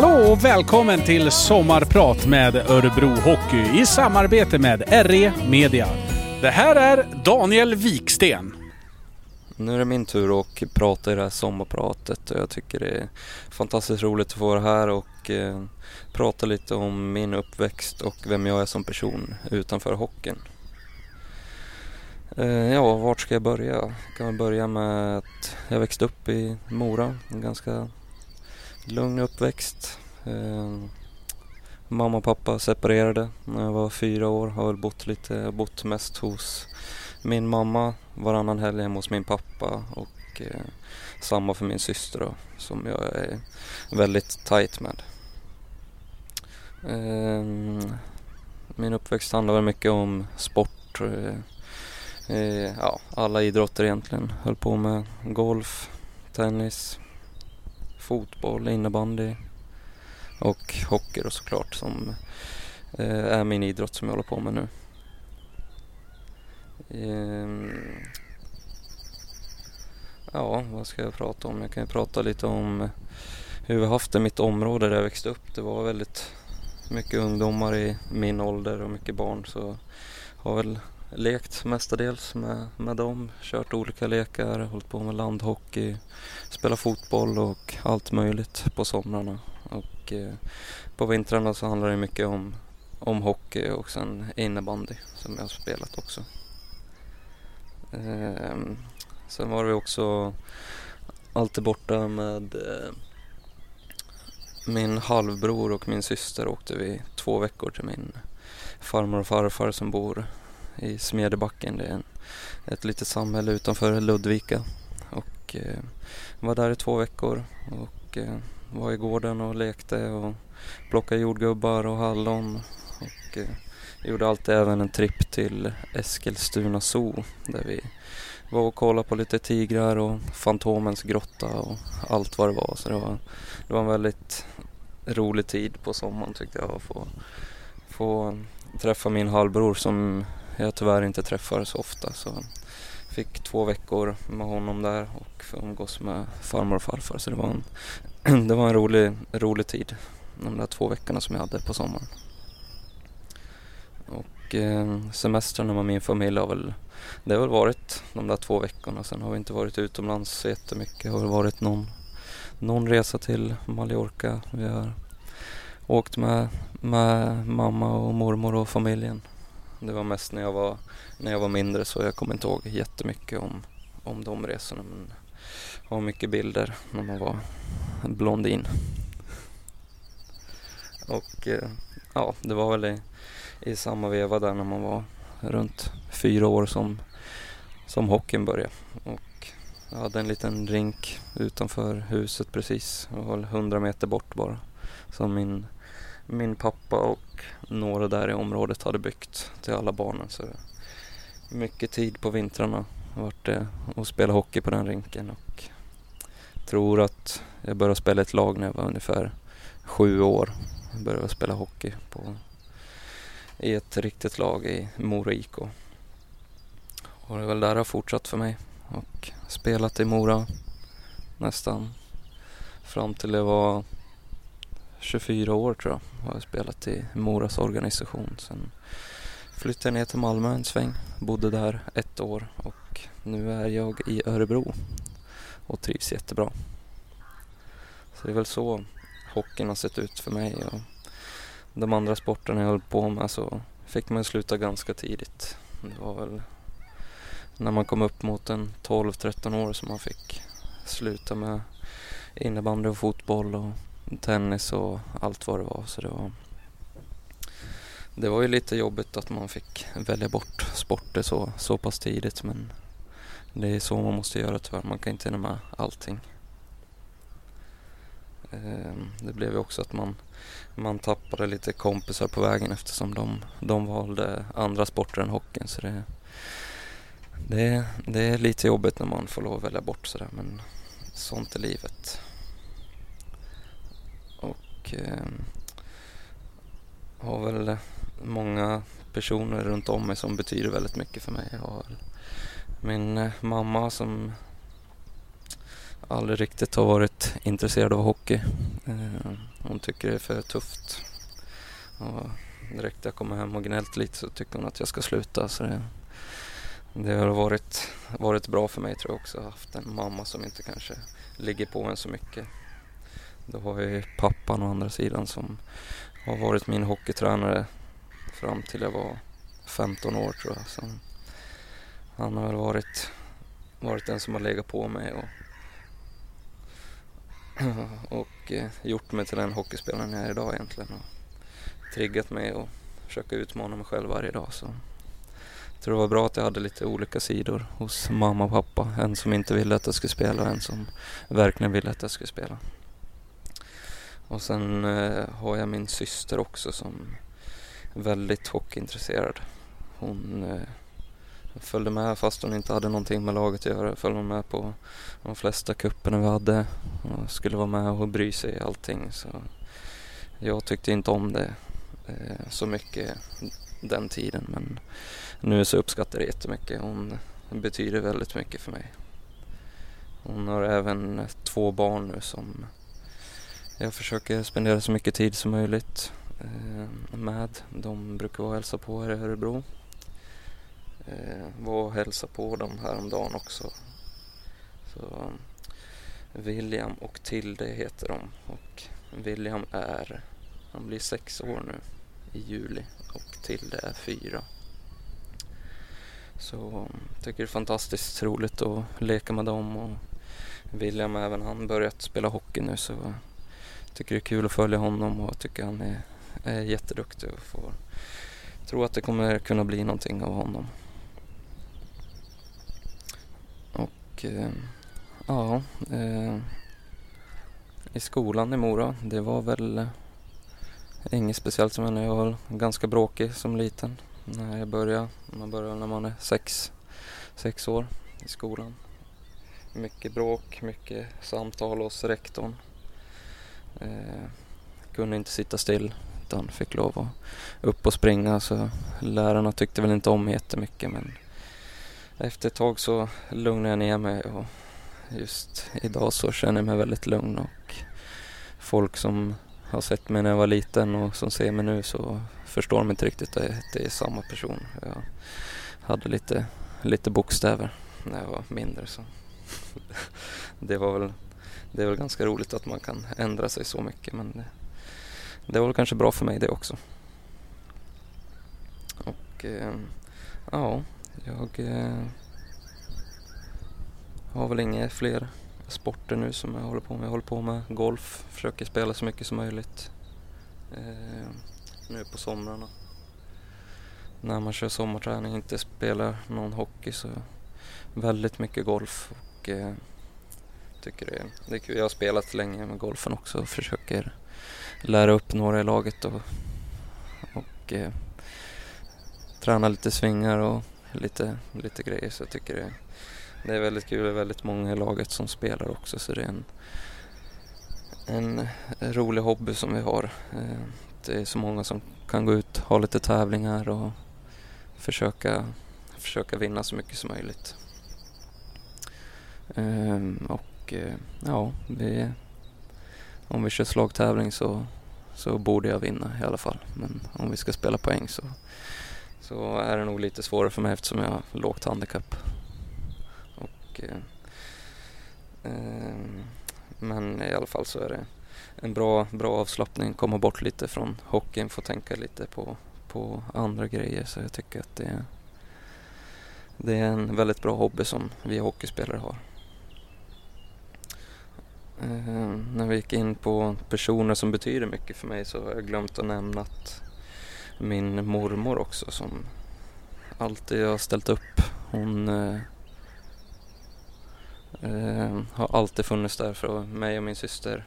Hallå och välkommen till Sommarprat med Örebro Hockey i samarbete med RE Media. Det här är Daniel Viksten. Nu är det min tur att prata i det här sommarpratet och jag tycker det är fantastiskt roligt att få vara här och eh, prata lite om min uppväxt och vem jag är som person utanför hockeyn. Eh, ja, vart ska jag börja? Jag kan väl börja med att jag växte upp i Mora, en ganska lugn uppväxt. Eh, mamma och pappa separerade när jag var fyra år. Har väl bott lite, bott mest hos min mamma varannan helg hemma hos min pappa och eh, samma för min syster då, som jag är väldigt tight med. Eh, min uppväxt handlar väl mycket om sport. Eh, eh, ja, alla idrotter egentligen. Höll på med golf, tennis, fotboll, innebandy och hockey då såklart som eh, är min idrott som jag håller på med nu. Ehm, ja, vad ska jag prata om? Jag kan ju prata lite om hur vi haft det i mitt område där jag växte upp. Det var väldigt mycket ungdomar i min ålder och mycket barn så har väl lekt mestadels med, med dem. Kört olika lekar, hållit på med landhockey, spelat fotboll och allt möjligt på somrarna. Och eh, på vintrarna så handlar det mycket om, om hockey och sen innebandy som jag har spelat också. Eh, sen var vi också alltid borta med eh, min halvbror och min syster åkte vi två veckor till min farmor och farfar som bor i Smedjebacken. Det är en, ett litet samhälle utanför Ludvika. Och eh, var där i två veckor och eh, var i gården och lekte och plockade jordgubbar och hallon. Och eh, gjorde alltid även en tripp till Eskilstuna Zoo där vi var och kollade på lite tigrar och Fantomens grotta och allt vad det var. Så det var, det var en väldigt rolig tid på sommaren tyckte jag att få, få träffa min halvbror som jag tyvärr inte träffar så ofta. Så fick två veckor med honom där och umgås med farmor och farfar. Så det var en, det var en rolig, rolig tid, de där två veckorna som jag hade på sommaren. Och eh, semestrarna med min familj har väl, det har väl varit de där två veckorna. Sen har vi inte varit utomlands så jättemycket. Det har väl varit någon, någon resa till Mallorca. Vi har åkt med, med mamma och mormor och familjen. Det var mest när jag var, när jag var mindre så jag kommer inte ihåg jättemycket om, om de resorna. Men jag har mycket bilder när man var blondin. Och eh, ja, det var väl i, i samma veva där när man var runt fyra år som, som hockeyn började. Och jag hade en liten rink utanför huset precis, det var 100 meter bort bara. Som min, min pappa och några där i området hade byggt till alla barnen. Så mycket tid på vintrarna vart det att spela hockey på den rinken. Och tror att jag började spela ett lag när jag var ungefär sju år. Jag började spela hockey på, i ett riktigt lag i Mora IK. Och det är väl där det har fortsatt för mig. Och spelat i Mora nästan fram till det var 24 år tror jag har jag spelat i Moras organisation. Sen flyttade jag ner till Malmö en sväng, bodde där ett år och nu är jag i Örebro och trivs jättebra. Så det är väl så hockeyn har sett ut för mig och de andra sporterna jag höll på med så fick man sluta ganska tidigt. Det var väl när man kom upp mot en 12-13 år som man fick sluta med innebandy och fotboll och tennis och allt vad det var. Så det var, det var ju lite jobbigt att man fick välja bort sporter så, så pass tidigt men det är så man måste göra tyvärr. Man kan inte hinna med allting. Ehm, det blev ju också att man, man tappade lite kompisar på vägen eftersom de, de valde andra sporter än hockeyn. Så det, det, det är lite jobbigt när man får lov att välja bort sådär men sånt är livet. Och eh, har väl många personer runt om mig som betyder väldigt mycket för mig. Jag har min eh, mamma som aldrig riktigt har varit intresserad av hockey. Eh, hon tycker det är för tufft. Och direkt när jag kommer hem och gnällt lite så tycker hon att jag ska sluta. Så det, det har varit, varit bra för mig tror jag också. Haft en mamma som inte kanske ligger på en så mycket. Då har jag ju pappan å andra sidan som har varit min hockeytränare fram till jag var 15 år tror jag. Så han har väl varit, varit den som har legat på mig och, och eh, gjort mig till den hockeyspelaren jag är idag egentligen. Och triggat mig och försöka utmana mig själv varje dag. Så jag tror det var bra att jag hade lite olika sidor hos mamma och pappa. En som inte ville att jag skulle spela och en som verkligen ville att jag skulle spela. Och sen eh, har jag min syster också som är väldigt hockeyintresserad. Hon eh, följde med fast hon inte hade någonting med laget att göra. Följde med på de flesta kupperna vi hade och skulle vara med och bry sig i allting. Så jag tyckte inte om det eh, så mycket den tiden men nu så uppskattar jag det jättemycket. Hon betyder väldigt mycket för mig. Hon har även två barn nu som jag försöker spendera så mycket tid som möjligt eh, med. De brukar vara och hälsa på här i Örebro. Eh, var och hälsa på dem häromdagen också. Så William och Tilde heter de och William är, han blir sex år nu i juli och Tilde är fyra. Så jag tycker det är fantastiskt roligt att leka med dem och William även han börjat spela hockey nu så tycker det är kul att följa honom och jag tycker han är, är jätteduktig och får tro att det kommer kunna bli någonting av honom. Och eh, ja, eh, i skolan i Mora, det var väl eh, inget speciellt som hände. Jag var ganska bråkig som liten när jag började. Man börjar när man är sex, sex år i skolan. Mycket bråk, mycket samtal hos rektorn. Eh, kunde inte sitta still utan fick lov att upp och springa så lärarna tyckte väl inte om mig jättemycket men efter ett tag så lugnade jag ner mig och just idag så känner jag mig väldigt lugn och folk som har sett mig när jag var liten och som ser mig nu så förstår de inte riktigt att det är samma person. Jag hade lite, lite bokstäver när jag var mindre så det var väl det är väl ganska roligt att man kan ändra sig så mycket men det, det var väl kanske bra för mig det också. Och eh, ja, jag eh, har väl inga fler sporter nu som jag håller på med. Jag håller på med golf, försöker spela så mycket som möjligt eh, nu på somrarna. När man kör sommarträning, inte spelar någon hockey så väldigt mycket golf och eh, tycker det, det är kul. Jag har spelat länge med golfen också och försöker lära upp några i laget och, och eh, träna lite svingar och lite, lite grejer så jag tycker det, det är väldigt kul. Det är väldigt många i laget som spelar också så det är en, en rolig hobby som vi har. Eh, det är så många som kan gå ut, ha lite tävlingar och försöka, försöka vinna så mycket som möjligt. Ehm, och Eh, ja, vi, om vi kör slagtävling så, så borde jag vinna i alla fall. Men om vi ska spela poäng så, så är det nog lite svårare för mig eftersom jag har lågt handikapp. Och, eh, eh, men i alla fall så är det en bra, bra avslappning, komma bort lite från hockeyn, få tänka lite på, på andra grejer. Så jag tycker att det, det är en väldigt bra hobby som vi hockeyspelare har. Eh, när vi gick in på personer som betyder mycket för mig så har jag glömt att nämna att min mormor också som alltid har ställt upp. Hon eh, eh, har alltid funnits där för mig och min syster.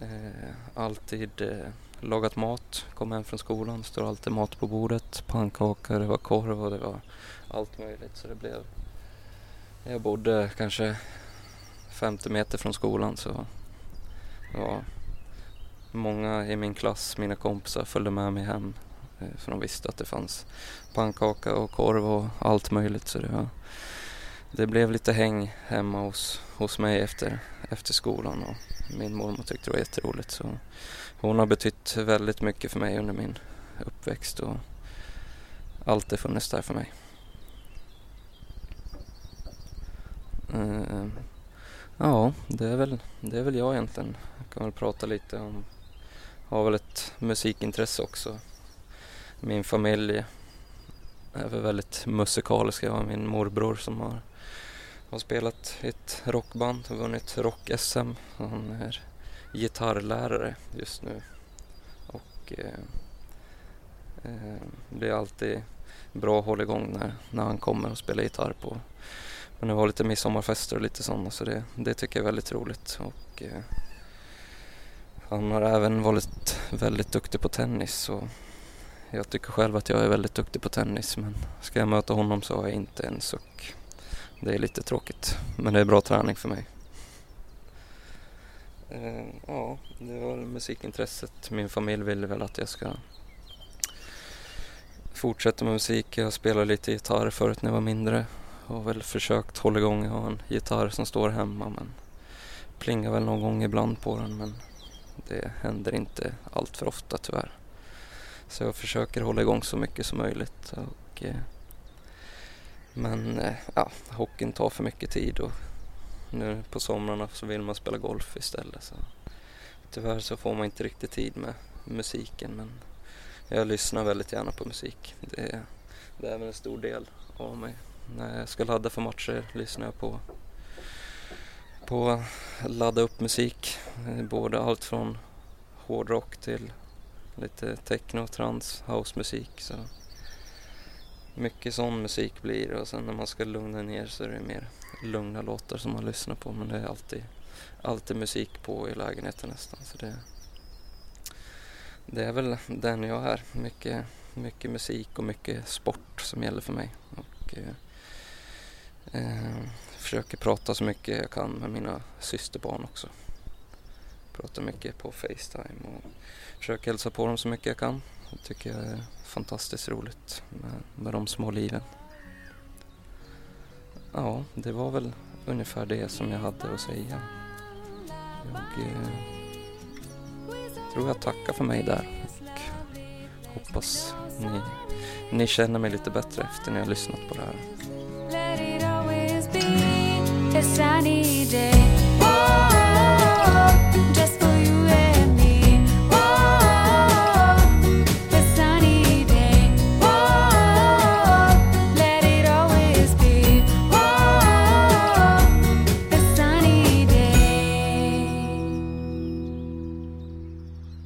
Eh, alltid eh, lagat mat, kom hem från skolan, står alltid mat på bordet. Pannkakor, det var korv och det var allt möjligt. Så det blev... Jag bodde kanske 50 meter från skolan så var många i min klass, mina kompisar, följde med mig hem. Eh, för de visste att det fanns pannkaka och korv och allt möjligt. Så det var, det blev lite häng hemma hos, hos mig efter, efter skolan och min mormor tyckte det var jätteroligt. Så hon har betytt väldigt mycket för mig under min uppväxt och alltid funnits där för mig. Ja, det är, väl, det är väl jag egentligen. Jag kan väl prata lite om, har väl ett musikintresse också. Min familj är väl väldigt musikalisk. Jag har min morbror som har, har spelat i ett rockband och vunnit rock-SM. Han är gitarrlärare just nu och eh, eh, det är alltid bra hålligång när, när han kommer och spelar gitarr på men det var lite midsommarfester och lite sådana så det, det tycker jag är väldigt roligt. Och, eh, han har även varit väldigt duktig på tennis och jag tycker själv att jag är väldigt duktig på tennis men ska jag möta honom så har jag inte en suck. Det är lite tråkigt men det är bra träning för mig. Eh, ja, det var musikintresset. Min familj ville väl att jag ska fortsätta med musik. Jag spelade lite gitarr förut när jag var mindre. Har väl försökt hålla igång. Jag har en gitarr som står hemma men plingar väl någon gång ibland på den men det händer inte allt för ofta tyvärr. Så jag försöker hålla igång så mycket som möjligt. Och, eh, men eh, ja, hockeyn tar för mycket tid och nu på somrarna så vill man spela golf istället. Så tyvärr så får man inte riktigt tid med musiken men jag lyssnar väldigt gärna på musik. Det det är väl en stor del av mig. När jag ska ladda för matcher lyssnar jag på, på ladda upp musik. Både allt från hårdrock till lite techno, trans, housemusik. Så mycket sån musik blir det och sen när man ska lugna ner så är det mer lugna låtar som man lyssnar på men det är alltid, alltid musik på i lägenheten nästan. Så det, det är väl den jag är. Mycket, mycket musik och mycket sport som gäller för mig. Och, eh, eh, försöker prata så mycket jag kan med mina systerbarn också. Pratar mycket på Facetime och försöker hälsa på dem så mycket jag kan. Det tycker jag är fantastiskt roligt med, med de små liven. Ja, det var väl ungefär det som jag hade att säga. Jag eh, tror jag tackar för mig där och hoppas ni, ni känner mig lite bättre efter ni har lyssnat på det här. be a sunny day.